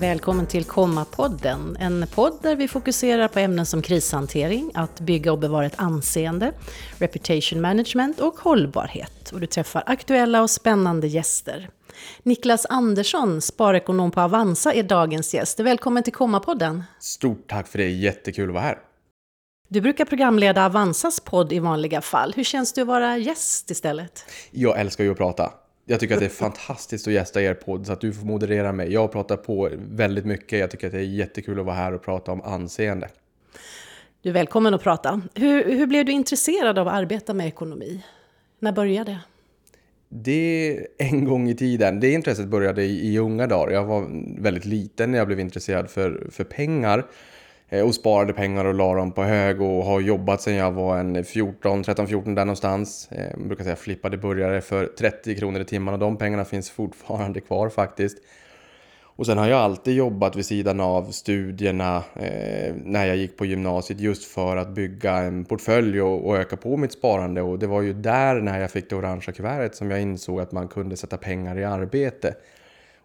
Välkommen till Komma-podden, en podd där vi fokuserar på ämnen som krishantering, att bygga och bevara ett anseende, reputation management och hållbarhet. Och du träffar aktuella och spännande gäster. Niklas Andersson, sparekonom på Avanza, är dagens gäst. Välkommen till Komma-podden. Stort tack för det, jättekul att vara här. Du brukar programleda Avanzas podd i vanliga fall. Hur känns det att vara gäst istället? Jag älskar ju att prata. Jag tycker att det är fantastiskt att gästa er podd så att du får moderera mig. Jag pratar på väldigt mycket. Jag tycker att det är jättekul att vara här och prata om anseende. Du är välkommen att prata. Hur, hur blev du intresserad av att arbeta med ekonomi? När började det? Det en gång i tiden. Det intresset började i, i unga dagar. Jag var väldigt liten när jag blev intresserad för, för pengar. Eh, och sparade pengar och la dem på hög och har jobbat sedan jag var en 14, 13, 14 där någonstans. Eh, jag brukar säga flippade burgare för 30 kronor i timmen och de pengarna finns fortfarande kvar faktiskt. Och sen har jag alltid jobbat vid sidan av studierna eh, när jag gick på gymnasiet just för att bygga en portfölj och, och, öka på mitt sparande. Och det var ju där när jag fick det orangea kuvertet som jag insåg att man kunde sätta pengar i arbete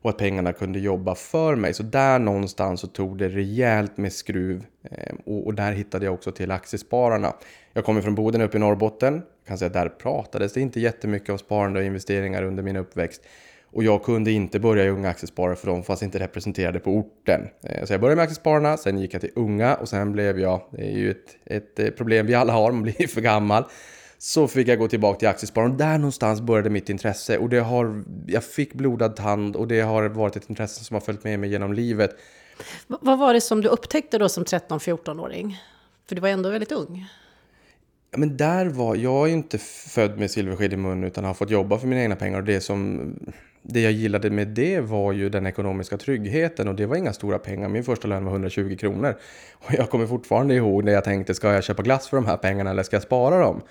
och att pengarna kunde jobba för mig. Så där någonstans så tog det rejält med skruv eh, och, och, där hittade jag också till Aktiespararna. Jag kommer från Boden uppe i Norrbotten. Jag kan säga att där pratades det inte jättemycket om sparande och investeringar under min uppväxt. Och jag kunde inte börja i Unga Aktiesparare för de fanns inte representerade på orten. Eh, så jag började med Aktiespararna, sen gick jag till Unga och sen blev jag, det är ju ett, ett eh, problem vi alla har, man blir för gammal så fick jag gå tillbaka till aktiesparande och där någonstans började mitt intresse och det har, jag fick blodad tand och det har varit ett intresse som har följt med mig genom livet. V vad var det som du upptäckte då som 13-14-åring? För du var ändå väldigt ung. Ja, men där var, jag är ju inte född med silversked i mun utan har fått jobba för mina egna pengar och det som det jag gillade med det var ju den ekonomiska tryggheten och det var inga stora pengar. Min första lön var 120 kronor. Och jag kommer fortfarande ihåg när jag tänkte, ska jag köpa glass för de här pengarna eller ska jag spara dem?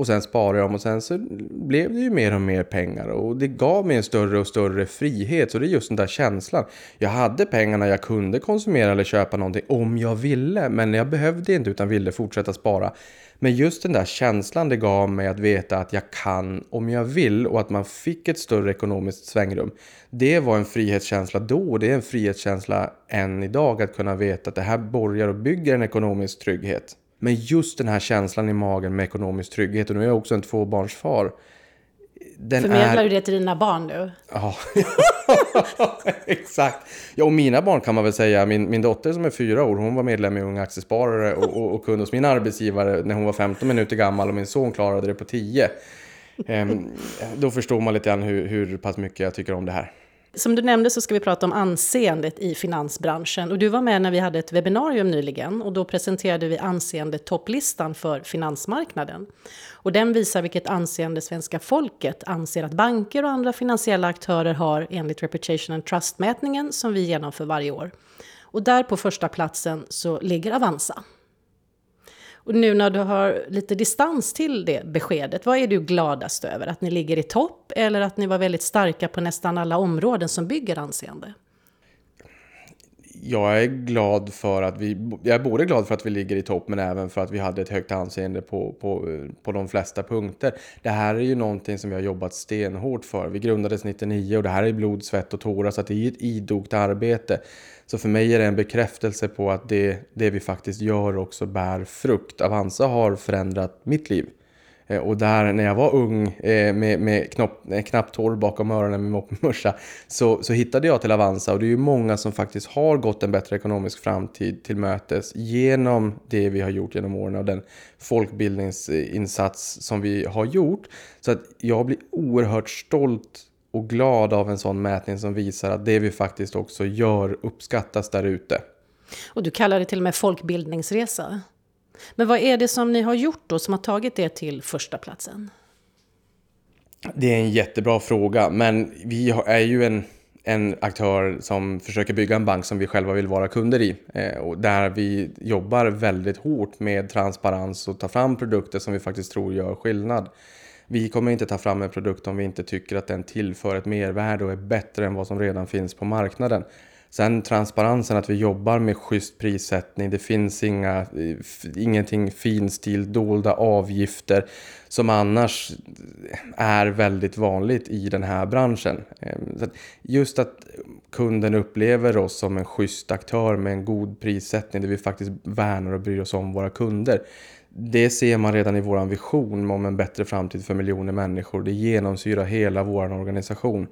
Och sen sparade jag dem och sen så blev det ju mer och mer pengar och det gav mig en större och större frihet. Så det är just den där känslan. Jag hade pengarna, jag kunde konsumera eller köpa någonting om jag ville, men jag behövde inte utan ville fortsätta spara. Men just den där känslan det gav mig att veta att jag kan om jag vill och att man fick ett större ekonomiskt svängrum. Det var en frihetskänsla då och det är en frihetskänsla än idag att kunna veta att det här borgar och bygger en ekonomisk trygghet. Men just den här känslan i magen med ekonomisk trygghet, och nu är jag också en tvåbarnsfar. Den Förmedlar är... du det till dina barn nu? Ja, exakt. Ja, och mina barn kan man väl säga. Min, min dotter som är fyra år, hon var medlem i Unga Aktiesparare och, och, och kunde hos min arbetsgivare när hon var 15 minuter gammal och min son klarade det på 10. Ehm, då förstår man lite grann hur, hur pass mycket jag tycker om det här. Som du nämnde så ska vi prata om anseendet i finansbranschen. Och du var med när vi hade ett webbinarium nyligen och då presenterade vi anseendetopplistan för finansmarknaden. Och den visar vilket anseende svenska folket anser att banker och andra finansiella aktörer har enligt Reputation and Trust-mätningen som vi genomför varje år. Och där på första platsen så ligger Avanza. Och nu när du har lite distans till det beskedet, vad är du gladast över? Att ni ligger i topp eller att ni var väldigt starka på nästan alla områden som bygger anseende? Jag är glad för att vi, jag är både glad för att vi ligger i topp men även för att vi hade ett högt anseende på, på, eh, på de flesta punkter. Det här är ju någonting som vi har jobbat stenhårt för. Vi grundades 99 och det här är blod, svett och tårar så att det är ett idogt arbete. Så för mig är det en bekräftelse på att det, det vi faktiskt gör också bär frukt. Avanza har förändrat mitt liv. Eh, och där när jag var ung eh, med, med knopp, eh, knappt hår bakom öronen med moppemössa så, så hittade jag till Avanza och det är ju många som faktiskt har gått en bättre ekonomisk framtid till mötes genom det vi har gjort genom åren och den folkbildningsinsats som vi har gjort. Så att jag blir oerhört stolt och glad av en sån mätning som visar att det vi faktiskt också gör uppskattas där ute. Och du kallar det till och med folkbildningsresa. Men vad är det som ni har gjort då som har tagit er till första platsen? Det är en jättebra fråga, men vi är ju en, en aktör som försöker bygga en bank som vi själva vill vara kunder i. Eh, och där vi jobbar väldigt hårt med transparens och tar fram produkter som vi faktiskt tror gör skillnad. Vi kommer inte ta fram en produkt om vi inte tycker att den tillför ett mervärde och är bättre än vad som redan finns på marknaden. Sen transparensen, att vi jobbar med schysst prissättning. Det finns inga, ingenting finstil, dolda avgifter som annars är väldigt vanligt i den här branschen. Ehm, just att kunden upplever oss som en schysst aktör med en god prissättning där vi faktiskt värnar och bryr oss om våra kunder. Det ser man redan i vår vision om en bättre framtid för miljoner människor. Det genomsyrar hela vår organisation.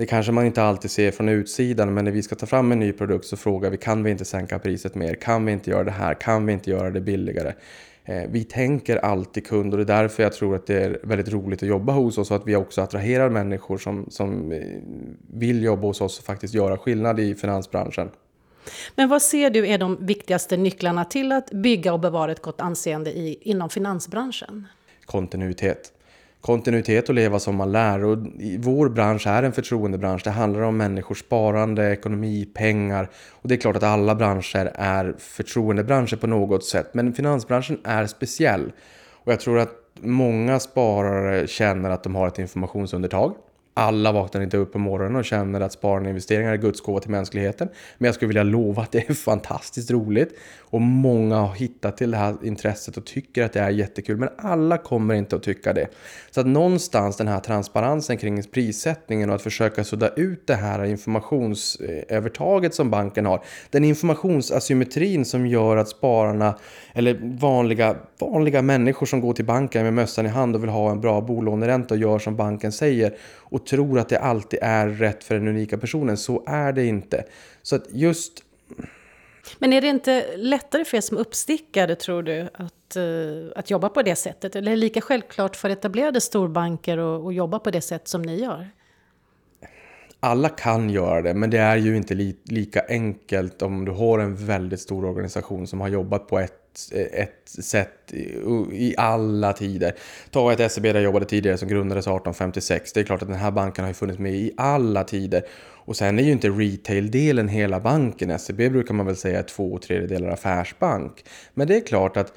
Det kanske man inte alltid ser från utsidan, men när vi ska ta fram en ny produkt så frågar vi kan vi inte sänka priset mer? Kan vi inte göra det här? Kan vi inte göra det billigare? Eh, vi tänker alltid kund och det är därför jag tror att det är väldigt roligt att jobba hos oss och att vi också attraherar människor som, som eh, vill jobba hos oss och faktiskt göra skillnad i finansbranschen. Men vad ser du är de viktigaste nycklarna till att bygga och bevara ett gott anseende i, inom finansbranschen? Kontinuitet kontinuitet och leva som man lär. Och vår bransch är en förtroendebransch. Det handlar om människors sparande, ekonomi, pengar. Och det är klart att alla branscher är förtroendebranscher på något sätt. Men finansbranschen är speciell. Och jag tror att många sparare känner att de har ett informationsundertag. Alla vaknar inte upp på morgonen och känner att sparande och investeringar är Guds gåva till mänskligheten. Men jag skulle vilja lova att det är fantastiskt roligt. Och många har hittat till det här intresset och tycker att det är jättekul. Men alla kommer inte att tycka det. Så att någonstans den här transparensen kring prissättningen och att försöka sudda ut det här informationsövertaget som banken har. Den informationsasymmetrin som gör att spararna eller vanliga, vanliga människor som går till banken med mössan i hand och vill ha en bra bolåneränta och gör som banken säger och tror att det alltid är rätt för den unika personen. Så är det inte. Så att just... Men är det inte lättare för er som uppstickare, tror du, att, uh, att jobba på det sättet? Eller är det lika självklart för etablerade storbanker att, att jobba på det sätt som ni gör? alla kan göra det, men det är ju inte li lika enkelt om du har en väldigt stor organisation som har jobbat på ett, ett sätt i, i alla tider. Ta ett SEB där jag jobbade tidigare som grundades 1856. Det är klart att den här banken har funnits med i alla tider. Och sen är ju inte retail-delen hela banken. SEB brukar man väl säga är två tredjedelar affärsbank. Men det är klart att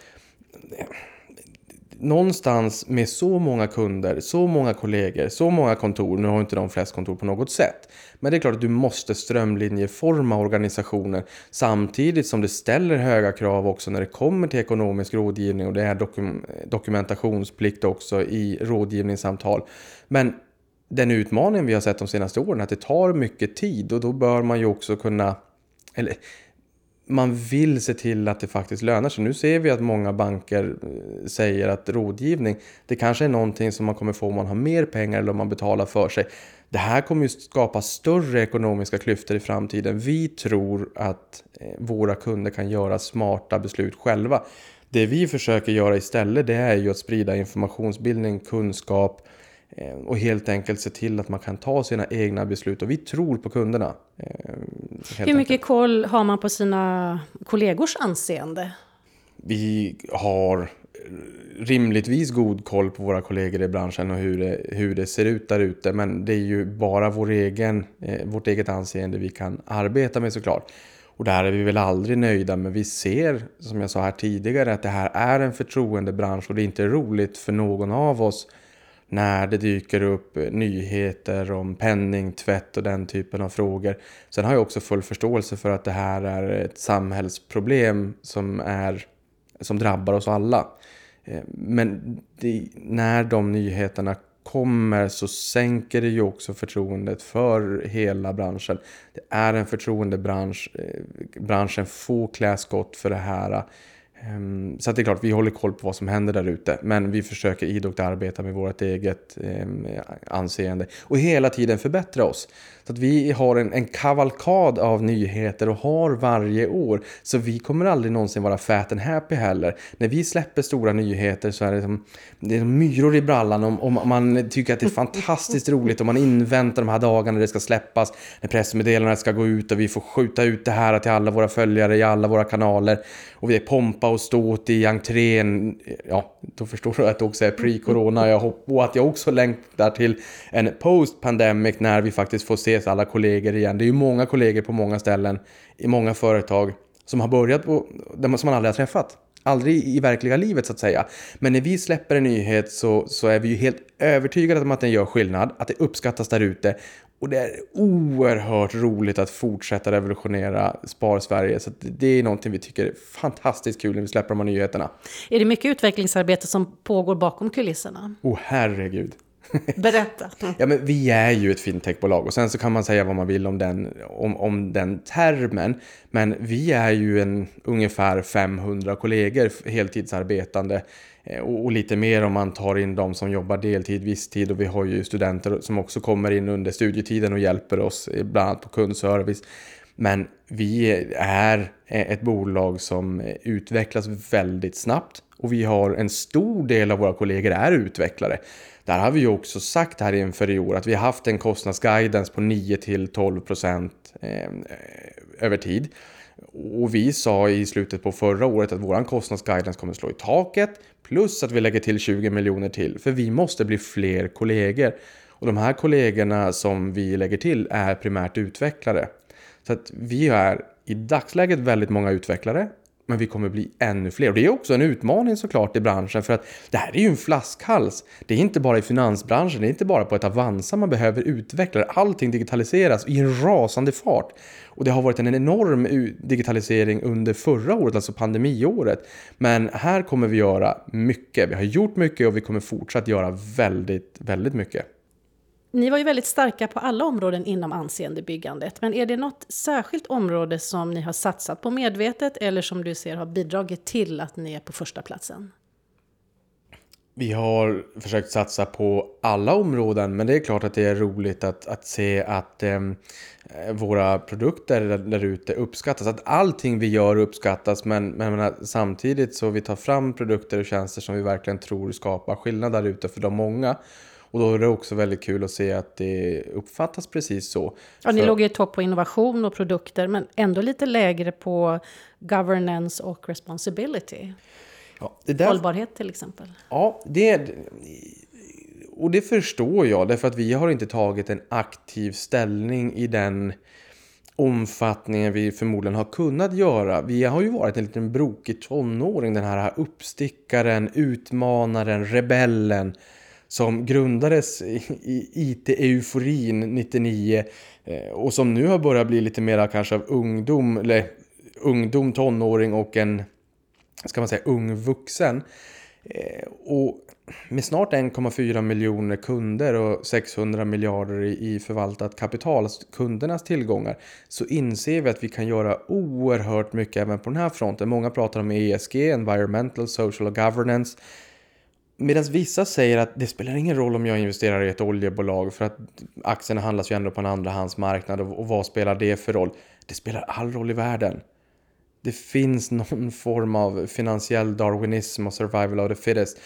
någonstans med så många kunder, så många kollegor, så många kontor, nu har inte de flest kontor på något sätt, men det är klart att du måste strömlinjeforma organisationen samtidigt som det ställer höga krav också när det kommer till ekonomisk rådgivning och det är dokum dokumentationsplikt också i rådgivningssamtal. Men den utmaning vi har sett de senaste åren är att det tar mycket tid och då bör man ju också kunna eller man vill se till att det faktiskt lönar sig. Nu ser vi att många banker eh, säger att rådgivning, det kanske är någonting som man kommer få om man har mer pengar eller om man betalar för sig. Det här kommer ju skapa större ekonomiska klyftor i framtiden. Vi tror att eh, våra kunder kan göra smarta beslut själva. Det vi försöker göra istället det är ju att sprida informationsbildning, kunskap, och helt enkelt se till att man kan ta sina egna beslut. Och vi tror på kunderna. Eh, Hur mycket enkelt. koll har man på sina kollegors anseende? Vi har rimligtvis god koll på våra kollegor i branschen och hur det, hur det ser ut där ute. Men det är ju bara vår egen, eh, vårt eget anseende vi kan arbeta med såklart. Och där är vi väl aldrig nöjda, men vi ser, som jag sa här tidigare, att det här är en förtroendebransch och det är inte roligt för någon av oss när det dyker upp nyheter om penningtvätt och den typen av frågor. Sen har jag också full förståelse för att det här är ett samhällsproblem som, är, som drabbar oss alla. Eh, men det, när de nyheterna kommer så sänker det ju också förtroendet för hela branschen. Det är en förtroendebransch. Eh, branschen får klä skott för det här. Eh, Ehm, så det är klart, vi håller koll på vad som händer där ute. Men vi försöker idogt arbeta med vårt eget ehm, anseende och hela tiden förbättra oss. Så att vi har en, en kavalkad av nyheter och har varje år. Så vi kommer aldrig någonsin vara fat and happy heller. När vi släpper stora nyheter så är det som, det är som myror i brallan om, om man tycker att det är fantastiskt roligt och man inväntar de här dagarna när det ska släppas. När pressmeddelandet ska gå ut och vi får skjuta ut det här till alla våra följare i alla våra kanaler. Och vi är pompa och ståt i entrén. Ja, då förstår du att det också är pre-corona. och att jag också längtar till en post-pandemic när vi faktiskt får ses alla kollegor igen. Det är ju många kollegor på många ställen i många företag som har börjat på, som man aldrig har träffat aldrig i verkliga livet så att säga. Men när vi släpper en nyhet så, så är vi ju helt övertygade om att den gör skillnad, att det uppskattas där ute och det är oerhört roligt att fortsätta revolutionera Spar-Sverige. Så det är någonting vi tycker är fantastiskt kul när vi släpper de här nyheterna. Är det mycket utvecklingsarbete som pågår bakom kulisserna? Åh oh, herregud. Berätta. ja, men vi är ju ett fintechbolag och sen så kan man säga vad man vill om den, om, om den termen. Men vi är ju en ungefär 500 kollegor heltidsarbetande Eh, och, och, lite mer om man tar in de som jobbar deltid, visstid och vi har ju studenter som också kommer in under studietiden och hjälper oss, bland annat på kundservice. Men vi är ett bolag som utvecklas väldigt snabbt och vi har en stor del av våra kollegor är utvecklare. Där har vi ju också sagt här inför i år att vi har haft en kostnadsguidance på 9 till 12 procent eh, över tid. Och vi sa i slutet på förra året att våran kostnadsguidance kommer slå i taket plus att vi lägger till 20 miljoner till för vi måste bli fler kollegor. Och de här kollegorna som vi lägger till är primärt utvecklare. Så att vi är i dagsläget väldigt många utvecklare men vi kommer bli ännu fler. Och det är också en utmaning såklart i branschen för att det här är ju en flaskhals. Det är inte bara i finansbranschen, det är inte bara på ett Avanza man behöver utveckla. Allting digitaliseras i en rasande fart. Och det har varit en enorm digitalisering under förra året, alltså pandemiåret. Men här kommer vi göra mycket. Vi har gjort mycket och vi kommer fortsatt göra väldigt, väldigt mycket. Ni var ju väldigt starka på alla områden inom anseendebyggandet. Men är det något särskilt område som ni har satsat på medvetet eller som du ser har bidragit till att ni är på första platsen? Vi har försökt satsa på alla områden, men det är klart att det är roligt att, att se att eh, våra produkter där ute uppskattas. Att allting vi gör uppskattas, men, men samtidigt så vi tar fram produkter och tjänster som vi verkligen tror skapar skillnad där ute för de många. Och då är det också väldigt kul att se att det uppfattas precis så. Ja, ni För... låg i topp på innovation och produkter, men ändå lite lägre på governance och responsibility. Ja, det där... Hållbarhet till exempel. Ja, det... Och det förstår jag, därför att vi har inte tagit en aktiv ställning i den omfattningen vi förmodligen har kunnat göra. Vi har ju varit en liten brokig tonåring, den här uppstickaren, utmanaren, rebellen som grundades i IT-euforin 99 eh, och som nu har börjat bli lite mera kanske av ungdom, eller ungdom, tonåring och en, ska man säga, ung vuxen. Eh, och med snart 1,4 miljoner kunder och 600 miljarder i förvaltat kapital, alltså kundernas tillgångar, så inser vi att vi kan göra oerhört mycket även på den här fronten. Många pratar om ESG, Environmental, Social och Governance. Medan vissa säger att det spelar ingen roll om jag investerar i ett oljebolag för att aktierna handlas ju ändå på en andrahandsmarknad och, vad spelar det för roll? Det spelar all roll i världen. Det finns någon form av finansiell darwinism och survival of the fittest.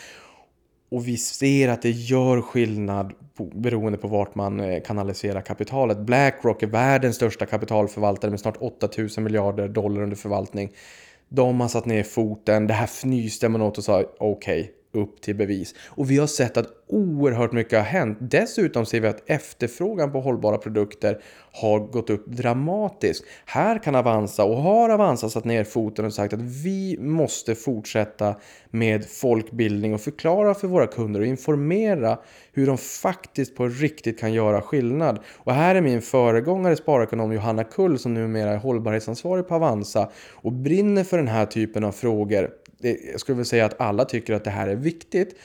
Och vi ser att det gör skillnad beroende på vart man eh, kanaliserar kapitalet. Blackrock är världens största kapitalförvaltare med snart 8000 miljarder dollar under förvaltning. De har satt ner foten, det här fnyste man åt och sa okej, okay, upp till bevis. Och vi har sett att oerhört mycket har hänt. Dessutom ser vi att efterfrågan på hållbara produkter har gått upp dramatiskt. Här kan Avanza och har Avanza satt ner foten och sagt att vi måste fortsätta med folkbildning och förklara för våra kunder och informera hur de faktiskt på riktigt kan göra skillnad. Och här är min föregångare sparekonom Johanna Kull som numera är hållbarhetsansvarig på Avanza och brinner för den här typen av frågor jag skulle vilja säga att alla tycker att det här är viktigt.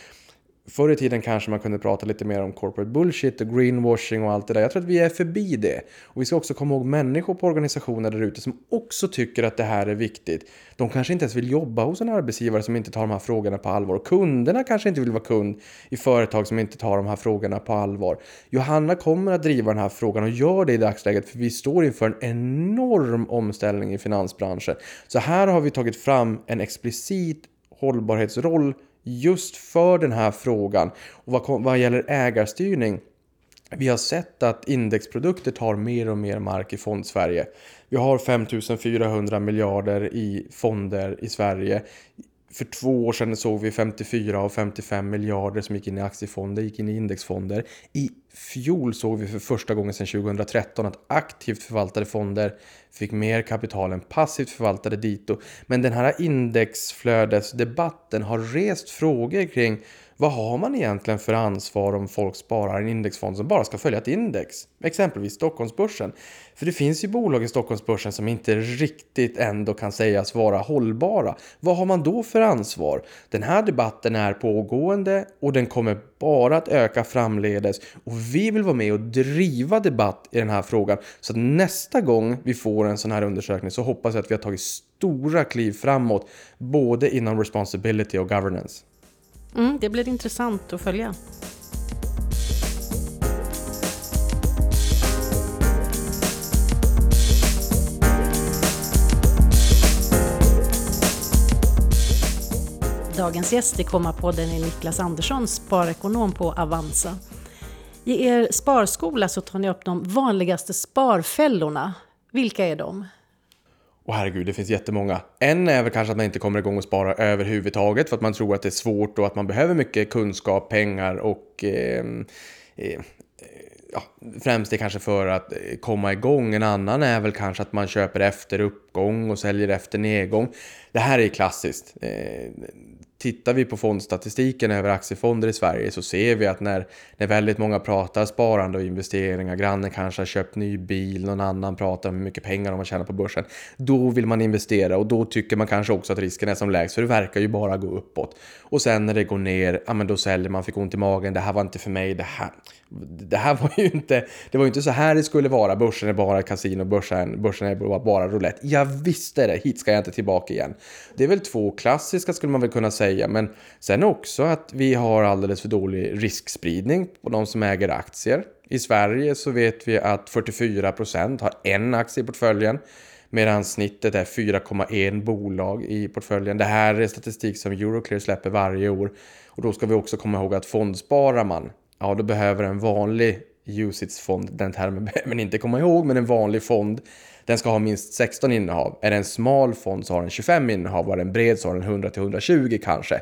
Förr i tiden kanske man kunde prata lite mer om corporate bullshit och greenwashing och allt det där. Jag tror att vi är förbi det. Och vi ska också komma ihåg människor på organisationer där ute som också tycker att det här är viktigt. De kanske inte ens vill jobba hos en arbetsgivare som inte tar de här frågorna på allvar. Och kunderna kanske inte vill vara kund i företag som inte tar de här frågorna på allvar. Johanna kommer att driva den här frågan och gör det i dagsläget för vi står inför en enorm omställning i finansbranschen. Så här har vi tagit fram en explicit hållbarhetsroll just för den här frågan. Och vad, vad gäller ägarstyrning vi har sett att indexprodukter tar mer och mer mark i Fondsverige. Vi har 5400 miljarder i fonder i Sverige för två år sedan såg vi 54 av 55 miljarder som gick in i aktiefonder, gick in i indexfonder. I fjol såg vi för första gången sedan 2013 att aktivt förvaltade fonder fick mer kapital än passivt förvaltade dito. Men den här indexflödesdebatten har rest frågor kring vad har man egentligen för ansvar om folk sparar i en indexfond som bara ska följa ett index? Exempelvis Stockholmsbörsen. För det finns ju bolag i Stockholmsbörsen som inte riktigt ändå kan sägas vara hållbara. Vad har man då för ansvar? Den här debatten är pågående och den kommer bara att öka framledes. Och vi vill vara med och driva debatt i den här frågan. Så att nästa gång vi får en sån här undersökning så hoppas jag att vi har tagit stora kliv framåt. Både inom responsibility och governance. Mm, det blir intressant att följa. Dagens gäst i Komma-podden är Niklas Andersson, sparekonom på Avanza. I er sparskola så tar ni upp de vanligaste sparfällorna. Vilka är de? Och herregud, det finns jättemånga. En är väl kanske att man inte kommer igång och spara överhuvudtaget för att man tror att det är svårt och att man behöver mycket kunskap, pengar och eh, eh, ja, främst det kanske för att eh, komma igång. En annan är väl kanske att man köper efter uppgång och säljer efter nedgång. Det här är klassiskt. Eh, Tittar vi på fondstatistiken över aktiefonder i Sverige så ser vi att när, när väldigt många pratar sparande och investeringar, grannen kanske har köpt ny bil, någon annan pratar om hur mycket pengar de har tjänat på börsen. Då vill man investera och då tycker man kanske också att risken är som lägst för det verkar ju bara gå uppåt. Och sen när det går ner, ja men då säljer man, fick ont i magen, det här var inte för mig, det här, det här var ju inte, det var inte så här det skulle vara, börsen är bara kasino, börsen, börsen är bara, bara roulette. Jag visste det, hit ska jag inte tillbaka igen. Det är väl två klassiska skulle man väl kunna säga, men sen också att vi har alldeles för dålig riskspridning på de som äger aktier. I Sverige så vet vi att 44% har en aktie i portföljen medan snittet är 4,1 bolag i portföljen. Det här är statistik som Euroclear släpper varje år och då ska vi också komma ihåg att fondsparar man ja då behöver en vanlig UCITS-fond, den termen behöver man inte komma ihåg, men en vanlig fond, den ska ha minst 16 innehav. Är det en smal fond så har den 25 innehav och är den bred så har den 100-120 kanske.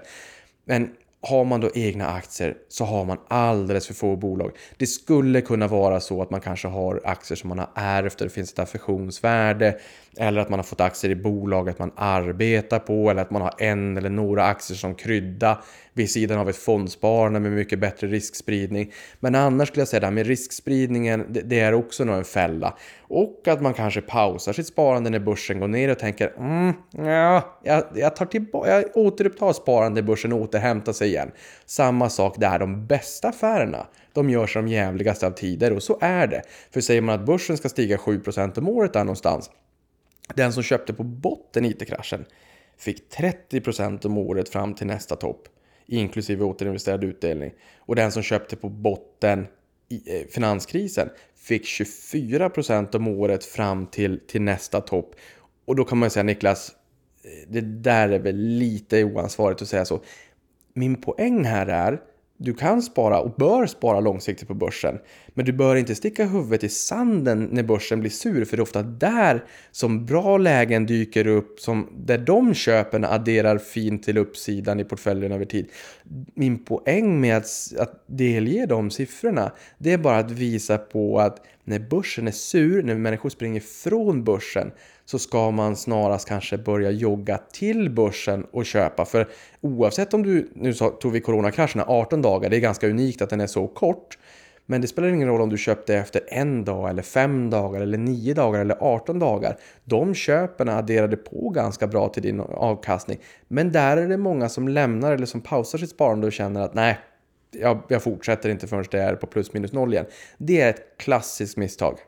Men har man då egna aktier så har man alldeles för få bolag. Det skulle kunna vara så att man kanske har aktier som man har ärvt och det finns ett affektionsvärde eller att man har fått aktier i bolaget man arbetar på eller att man har en eller några aktier som krydda vid sidan av ett fondsparande med mycket bättre riskspridning. Men annars skulle jag säga det här med riskspridningen, det, det är också nog en fälla. Och att man kanske pausar sitt sparande när börsen går ner och tänker mm, ja, jag, jag, tar tillbaka, jag återupptar sparande i börsen och återhämtar sig igen. Samma sak där, de bästa affärerna de görs de jävligaste av tider och så är det. För säger man att börsen ska stiga 7% om året där någonstans den som köpte på botten IT-kraschen fick 30% om året fram till nästa topp, inklusive återinvesterad utdelning. Och den som köpte på botten i eh, finanskrisen fick 24% om året fram till, till nästa topp. Och då kan man säga Niklas, eh, det där är väl lite oansvarigt att säga så. Min poäng här är du kan spara och bör spara långsiktigt på börsen. Men du bör inte sticka huvudet i sanden när börsen blir sur för det är ofta där som bra lägen dyker upp som där de köpen adderar fint till uppsidan i portföljen över tid. Min poäng med att, att delge de siffrorna det är bara att visa på att när börsen är sur, när människor springer från börsen så ska man snarast kanske börja jogga till börsen och köpa. För oavsett om du, nu tog vi coronakrascherna 18 dagar, det är ganska unikt att den är så kort. Men det spelar ingen roll om du köpte efter en dag eller fem dagar eller nio dagar eller 18 dagar. De köpen adderade på ganska bra till din avkastning. Men där är det många som lämnar eller som pausar sitt sparande och känner att nej, jag, jag fortsätter inte förrän det är på plus minus noll igen. Det är ett klassiskt misstag.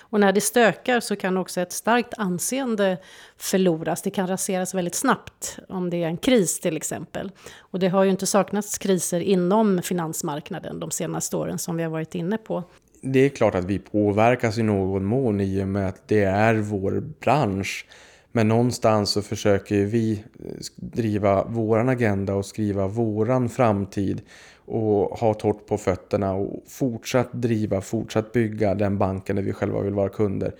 Och när det stökar så kan också ett starkt anseende förloras. Det kan raseras väldigt snabbt om det är en kris till exempel. Och det har ju inte saknats kriser inom finansmarknaden de senaste åren som vi har varit inne på. Det är klart att vi påverkas i någon mån i och med att det är vår bransch. Men någonstans så försöker vi driva våran agenda och skriva våran framtid och ha torrt på fötterna och fortsatt driva, fortsatt bygga den banken där vi själva vill vara kunder.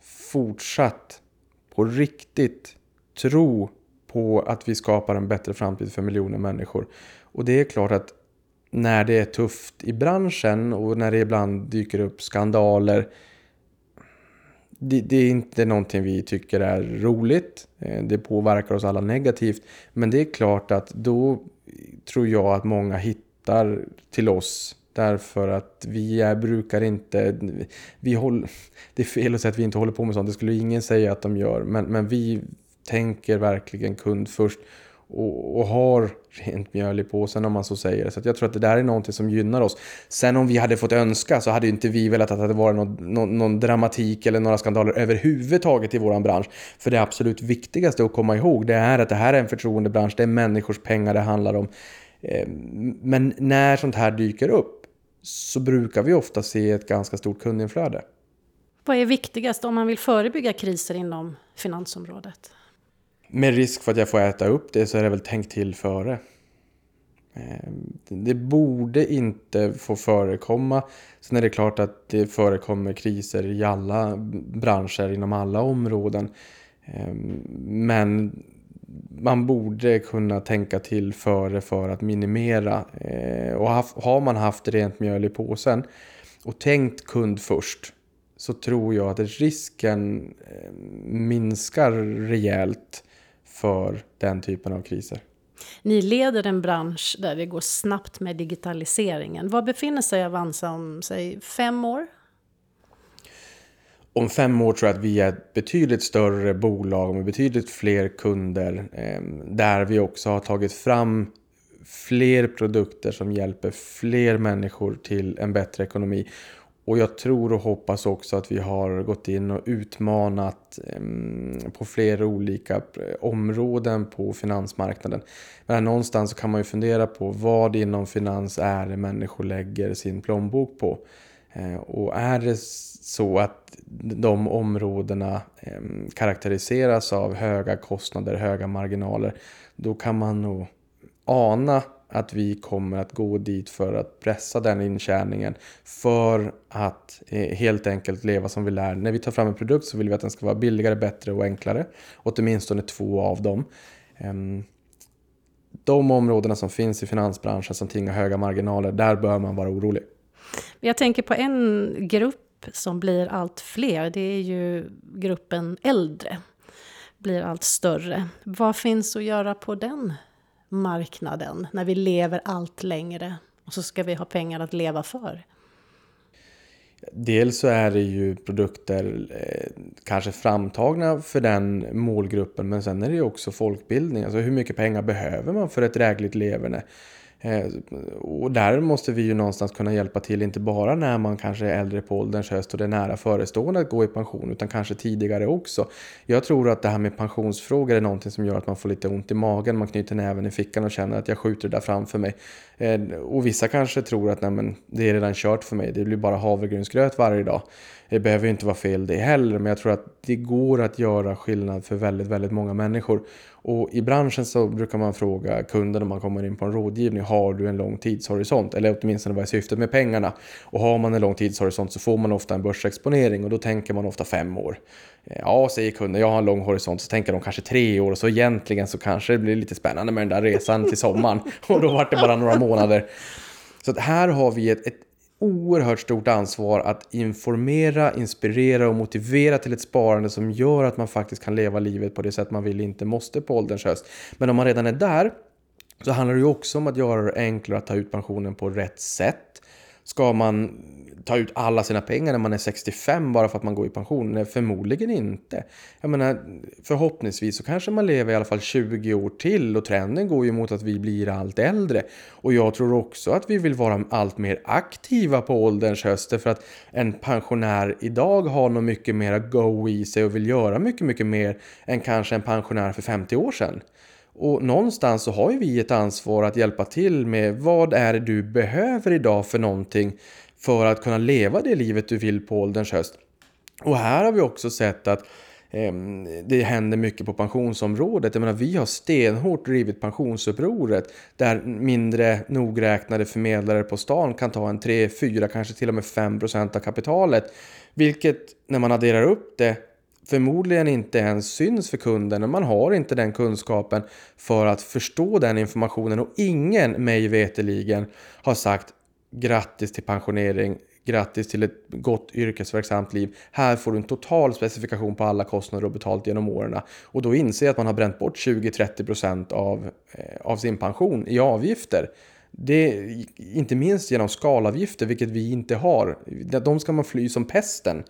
Fortsatt på riktigt tro på att vi skapar en bättre framtid för miljoner människor. Och det är klart att när det är tufft i branschen och när det ibland dyker upp skandaler det, det, är inte någonting vi tycker är roligt. Eh, det påverkar oss alla negativt. Men det är klart att då tror jag att många hittar till oss Därför att vi är, brukar inte... Vi håller, det är fel att säga att vi inte håller på med sånt. Det skulle ingen säga att de gör. Men, men vi tänker verkligen kund först och, och har rent mjöl i påsen om man så säger. Så jag tror att det där är någonting som gynnar oss. Sen om vi hade fått önska så hade inte vi velat att det hade varit någon, någon, någon dramatik eller några skandaler överhuvudtaget i våran bransch. För det absolut viktigaste att komma ihåg det är att det här är en förtroendebransch. Det är människors pengar det handlar om. Eh, men när sånt här dyker upp så brukar vi ofta se ett ganska stort kundinflöde. Vad är viktigast om man vill förebygga kriser inom finansområdet? Med risk för att jag får äta upp det så är det väl tänkt till före. Ehm, det borde inte få förekomma. Sen är det klart att det förekommer kriser i alla branscher, inom alla områden. Ehm, men man borde kunna tänka till före för att minimera. Eh, och har man haft rent mjöl i påsen och tänkt kund först så tror jag att risken eh, minskar rejält för den typen av kriser. Ni leder en bransch där det går snabbt med digitaliseringen. Var befinner sig Avanza om säg fem år? Om fem år tror jag att vi är ett betydligt större bolag med betydligt fler kunder. Eh, där vi också har tagit fram fler produkter som hjälper fler människor till en bättre ekonomi. Och jag tror och hoppas också att vi har gått in och utmanat eh, på flera olika eh, områden på finansmarknaden. Men någonstans kan man ju fundera på vad inom finans är det människor lägger sin plånbok på. Eh, och är det så att de områdena eh, karaktäriseras av höga kostnader, höga marginaler, då kan man nog ana att vi kommer att gå dit för att pressa den intjäningen för att eh, helt enkelt leva som vi lär. När vi tar fram en produkt så vill vi att den ska vara billigare, bättre och enklare. Åtminstone två av dem. Ehm, de områdena som finns i finansbranschen som tingar höga marginaler, där bör man vara orolig. Jag tänker på en grupp som blir allt fler. Det är ju gruppen äldre. Blir allt större. Vad finns att göra på den marknaden när vi lever allt längre och så ska vi ha pengar att leva för? Dels så är det ju produkter eh, kanske framtagna för den målgruppen men sen är det ju också folkbildning. Alltså hur mycket pengar behöver man för ett drägligt leverne? Eh, och där måste vi ju någonstans kunna hjälpa till, inte bara när man kanske är äldre på ålderns höst och det är nära förestående att gå i pension, utan kanske tidigare också. Jag tror att det här med pensionsfrågor är någonting som gör att man får lite ont i magen, man knyter näven i fickan och känner att jag skjuter det där framför mig. Eh, och vissa kanske tror att nej, men, det är redan kört för mig, det blir bara havregrynsgröt varje dag. Det behöver ju inte vara fel det heller, men jag tror att det går att göra skillnad för väldigt, väldigt många människor. Och i branschen så brukar man fråga kunden om man kommer in på en rådgivning, har du en lång tidshorisont? Eller åtminstone vad är syftet med pengarna? Och har man en lång tidshorisont så får man ofta en börsexponering och då tänker man ofta fem år. Eh, ja, säger kunden, jag har en lång horisont, så tänker de kanske tre år och så egentligen så kanske det blir lite spännande med den där resan till sommaren och då vart det bara några månader. Så här har vi ett, ett oerhört stort ansvar att informera, inspirera och motivera till ett sparande som gör att man faktiskt kan leva livet på det sätt man vill, inte måste på ålderns höst. Men om man redan är där så handlar det ju också om att göra det enklare att ta ut pensionen på rätt sätt. Ska man ta ut alla sina pengar när man är 65 bara för att man går i pension? Nej, förmodligen inte. Jag menar, förhoppningsvis så kanske man lever i alla fall 20 år till och trenden går ju mot att vi blir allt äldre. Och jag tror också att vi vill vara allt mer aktiva på ålderns höst för att en pensionär idag har nog mycket mer go i sig och vill göra mycket, mycket mer än kanske en pensionär för 50 år sedan. Och någonstans så har ju vi ett ansvar att hjälpa till med vad är det du behöver idag för någonting för att kunna leva det livet du vill på ålderns höst. Och här har vi också sett att eh, det händer mycket på pensionsområdet. Jag menar, vi har stenhårt drivit pensionsupproret där mindre nogräknade förmedlare på stan kan ta en 3, 4, kanske till och med 5 procent av kapitalet. Vilket när man adderar upp det förmodligen inte ens syns för kunden och man har inte den kunskapen för att förstå den informationen och ingen, mig veteligen har sagt grattis till pensionering, grattis till ett gott yrkesverksamt liv. Här får du en total specifikation på alla kostnader och betalt genom åren. Och då inser jag att man har bränt bort 20-30% av, eh, av sin pension i avgifter. Det, inte minst genom skalavgifter, vilket vi inte har. De ska man fly som pesten.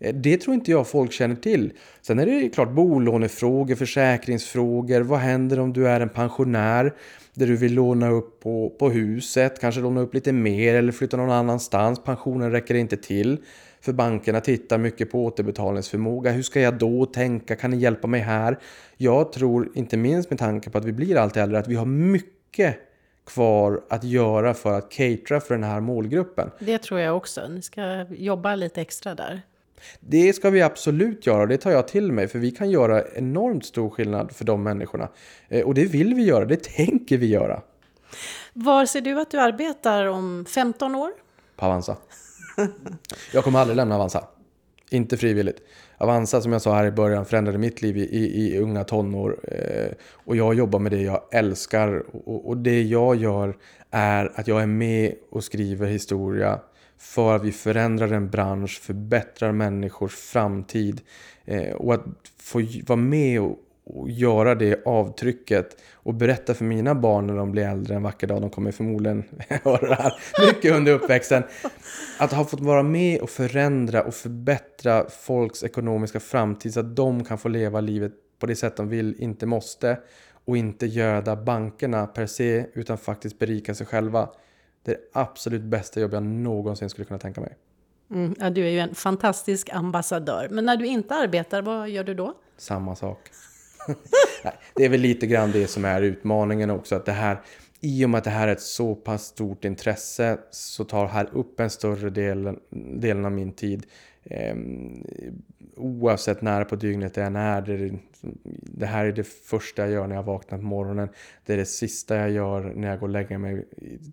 Eh, det tror inte jag folk känner till. Sen är det klart bolånefrågor, försäkringsfrågor. Vad händer om du är en pensionär där du vill låna upp på, på huset, kanske låna upp lite mer eller flytta någon annanstans. Pensionen räcker inte till. För bankerna tittar mycket på återbetalningsförmåga. Hur ska jag då tänka? Kan ni hjälpa mig här? Jag tror, inte minst med tanke på att vi blir allt äldre, att vi har mycket kvar att göra för att catera för den här målgruppen. Det tror jag också. Ni ska jobba lite extra där. Det ska vi absolut göra och det tar jag till mig för vi kan göra enormt stor skillnad för de människorna. Eh, och det vill vi göra, det tänker vi göra. Var ser du att du arbetar om 15 år? På Avanza. Jag kommer aldrig lämna Avanza. Inte frivilligt. Avanza som jag sa här i början förändrade mitt liv i, i, i unga tonår. Eh, och jag jobbar med det jag älskar. Och, och, det jag gör är att jag är med och skriver historia för att vi förändrar en bransch, förbättrar människors framtid. Eh, och att få vara med och, och göra det avtrycket och berätta för mina barn när de blir äldre en vacker dag, de kommer förmodligen höra det här mycket under uppväxten, att ha fått vara med och förändra och förbättra folks ekonomiska framtid så att de kan få leva livet på det sätt de vill, inte måste och inte göda bankerna per se utan faktiskt berika sig själva. Det är det absolut bästa jobb jag någonsin skulle kunna tänka mig. Mm, ja, du är ju en fantastisk ambassadör. Men när du inte arbetar, vad gör du då? Samma sak. Nej, det är väl lite grann det som är utmaningen också. Att det här, I och med att det här är ett så pass stort intresse så tar här upp en större del delen av min tid. Eh, oavsett när på dygnet det än är. Det, det här är det första jag gör när jag vaknar på morgonen. Det är det sista jag gör när jag går och lägger mig.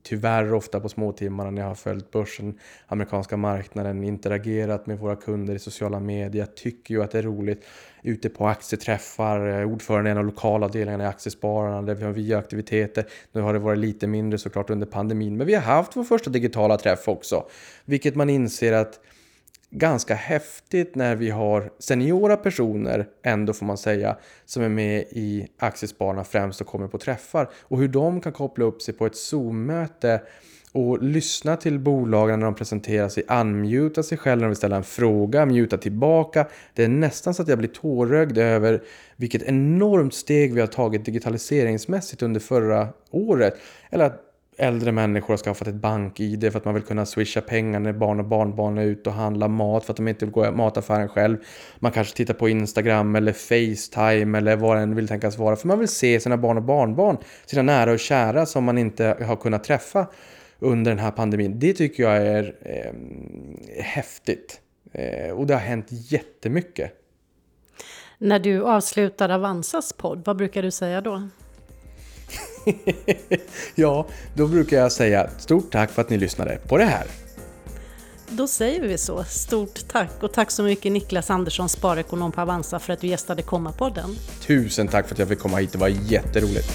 Tyvärr ofta på småtimmarna när jag har följt börsen, amerikanska marknaden, interagerat med våra kunder i sociala medier. Jag tycker ju att det är roligt. Ute på aktieträffar, eh, ordförande i en av lokalavdelningarna i Aktiespararna där vi har via aktiviteter. Nu har det varit lite mindre såklart under pandemin, men vi har haft vår första digitala träff också. Vilket man inser att ganska häftigt när vi har seniora personer, ändå får man säga, som är med i Aktiespararna främst och kommer på träffar. Och hur de kan koppla upp sig på ett Zoom-möte och lyssna till bolagen när de presenterar sig, unmuta sig själv när de vill ställa en fråga, muta tillbaka. Det är nästan så att jag blir tårögd över vilket enormt steg vi har tagit digitaliseringsmässigt under förra året. Eller att äldre människor har skaffat ett bank-id för att man vill kunna swisha pengar när barn och barnbarn är ute och handlar mat för att de inte vill gå i mataffären själv. Man kanske tittar på Instagram eller Facetime eller vad det vill tänkas vara för man vill se sina barn och barnbarn, sina nära och kära som man inte har kunnat träffa under den här pandemin. Det tycker jag är eh, häftigt. Eh, och det har hänt jättemycket. När du avslutar Avanzas podd, vad brukar du säga då? ja, då brukar jag säga stort tack för att ni lyssnade på det här. Då säger vi så. Stort tack och tack så mycket Niklas Andersson, sparekonom på Avanza för att du gästade Komma-podden. Tusen tack för att jag fick komma hit, det var jätteroligt.